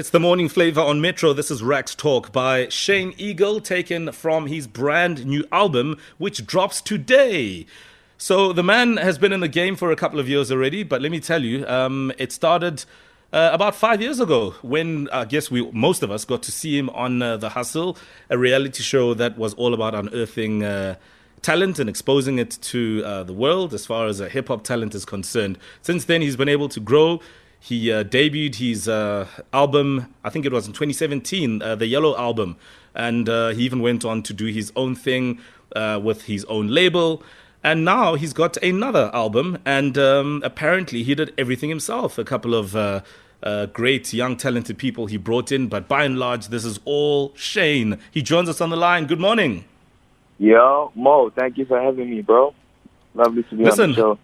It's the morning flavor on Metro. This is Rax Talk by Shane Eagle, taken from his brand new album, which drops today. So the man has been in the game for a couple of years already, but let me tell you, um, it started uh, about five years ago when I guess we most of us got to see him on uh, The Hustle, a reality show that was all about unearthing. Uh, talent and exposing it to uh, the world as far as a hip hop talent is concerned. Since then, he's been able to grow. He uh, debuted his uh, album, I think it was in 2017, uh, the Yellow Album. And uh, he even went on to do his own thing uh, with his own label. And now he's got another album. And um, apparently he did everything himself. A couple of uh, great, young, talented people he brought in. But by and large, this is all Shane. He joins us on the line. Good morning. Yo, Mo, thank you for having me, bro. Lovely to be Listen, on the show.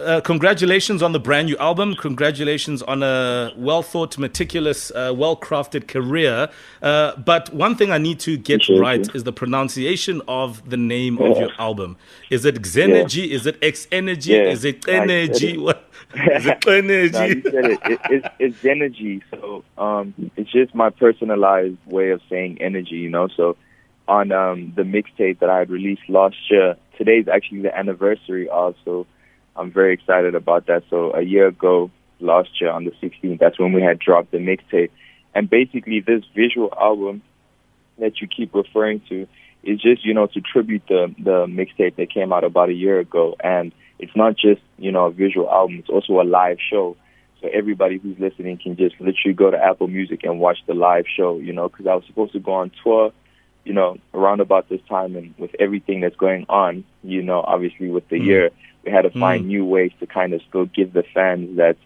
Uh, congratulations on the brand new album. Congratulations on a well thought, meticulous, uh, well crafted career. Uh, but one thing I need to get Appreciate right you. is the pronunciation of the name of your album. Is it Xenergy? Is it X Energy? Yeah, Is it Energy? it. What? Is it no, Energy? said it. it it's, it's energy. So um, it's just my personalized way of saying energy, you know. So on um, the mixtape that I had released last year, today's actually the anniversary of. So I'm very excited about that. So a year ago, last year on the 16th, that's when we had dropped the mixtape. And basically, this visual album that you keep referring to is just, you know, to tribute the the mixtape that came out about a year ago. And it's not just, you know, a visual album; it's also a live show. So everybody who's listening can just literally go to Apple Music and watch the live show. You know, because I was supposed to go on tour, you know, around about this time, and with everything that's going on, you know, obviously with the Mm. year, we had to find Mm. new ways to kind of still give the fans that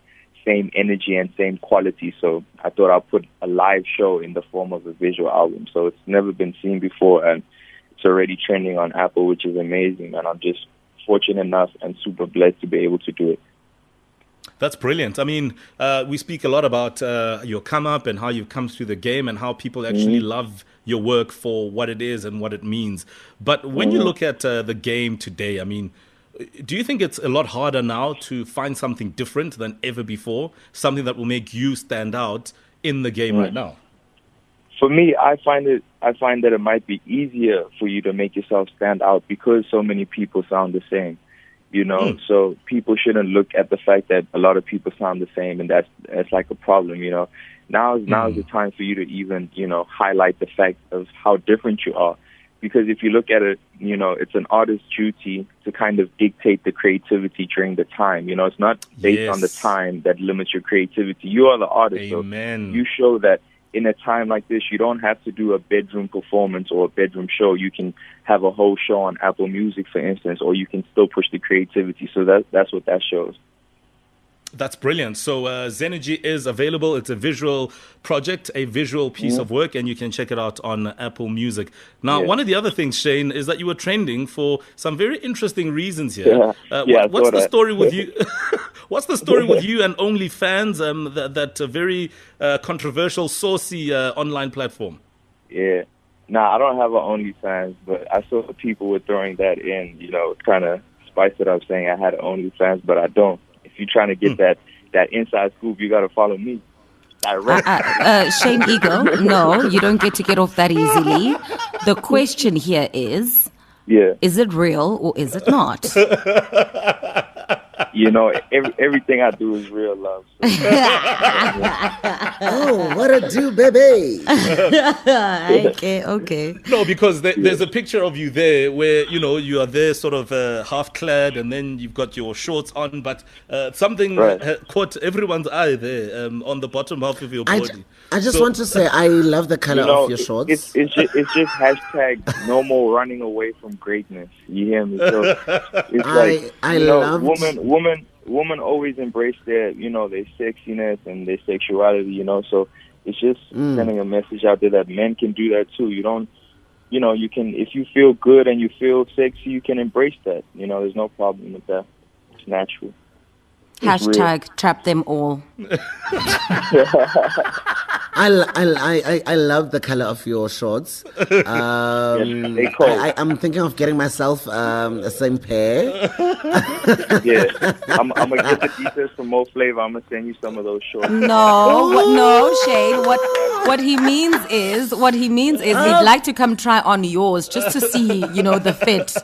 same energy and same quality. So I thought I'd put a live show in the form of a visual album. So it's never been seen before, and it's already trending on Apple, which is amazing. And I'm just fortunate enough and super blessed to be able to do it. That's brilliant. I mean, uh, we speak a lot about uh, your come up and how you've come through the game and how people actually Mm-hmm. love your work for what it is and what it means. But when you Mhm. look at uh, the game today, I mean, do you think it's a lot harder now to find something different than ever before? Something that will make you stand out in the game Mm. right now? for me, I find it I find that it might be easier for you to make yourself stand out because so many people sound the same. You know, Mm. so people shouldn't look at the fact that a lot of people sound the same, and that's that's like a problem. You know, now is now is the time for you to even you know highlight the fact of how different you are, because if you look at it, you know, it's an artist's duty to kind of dictate the creativity during the time. You know, it's not based on the time that limits your creativity. You are the artist, so Amen. you show that in a time like this, you don't have to do a bedroom performance or a bedroom show. You can have a whole show on Apple Music, for instance, or you can still push the creativity. So that that's what that shows. That's brilliant. So uh, Xenergy is available. It's a visual project, a visual piece of work, and you can check it out on Apple Music. Now, Yeah. one of the other things, Shane, is that you were trending for some very interesting reasons here. Yeah. Uh, Yeah, what, what's the that. story with you? what's the story with you and OnlyFans, um, that, that uh, very uh, controversial, saucy uh, online platform? Yeah. Nah, I don't have an OnlyFans, but I saw people were throwing that in. You know, kind of spice it up, saying I had OnlyFans, but I don't. If you're trying to get that that inside scoop, you got to follow me. Uh, Direct. uh, uh, Shane Eagle, no, you don't get to get off that easily. The question here is yeah. is it real or is it not? You know, every, everything I do is real love. So. Oh, what a do, baby. okay, okay. No, because there, there's a picture of you there where you know you are there, sort of uh, half clad, and then you've got your shorts on, but uh, something Right. uh, caught everyone's eye there um, on the bottom half of your body. I just So- want to say I love the color you know, of your shorts. It's it's just, it's just hashtag no more running away from greatness. You hear me? So it's I- like I you know, loved- woman woman woman always embrace their you know their sexiness and their sexuality. You know, so it's just Mm. sending a message out there that men can do that too. You don't. You know, you can if you feel good and you feel sexy, you can embrace that. You know, there's no problem with that. It's natural. It's real. Hashtag trap them all. I, I, I, I love the color of your shorts. Um, they cold. I, I, I'm thinking of getting myself um, the same pair. yeah, I'm, I'm gonna get the details from Mo Flava. I'm gonna send you some of those shorts. No, what, no, Shane. What what he means is what he means is he'd like to come try on yours just to see, you know, the fit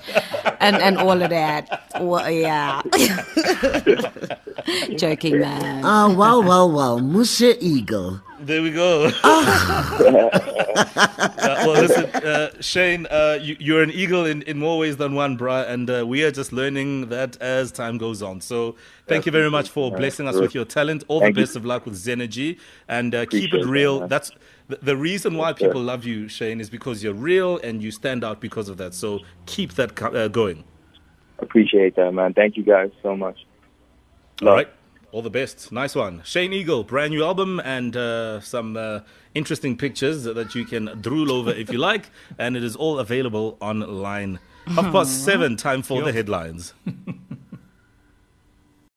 and and all of that. Well, yeah. Joking, man. Oh, well, well, well. Musha Eagle. There we go. Uh, well, listen, uh, Shane, uh, you, you're an eagle in, in more ways than one, bruh, and uh, we are just learning that as time goes on. So, thank you very much for blessing us with your talent. All Thank the you. best of luck with Xenergy, and uh, keep it real. man. That's the, the reason why people love you, Shane, is because you're real and you stand out because of that. So, keep that co- uh, going. Appreciate that, man. Thank you guys so much. All right. All the best. Nice one. Shane Eagle, brand new album and uh, some uh, interesting pictures that you can drool over if you like. And it is all available online. Half past seven, time for the headlines.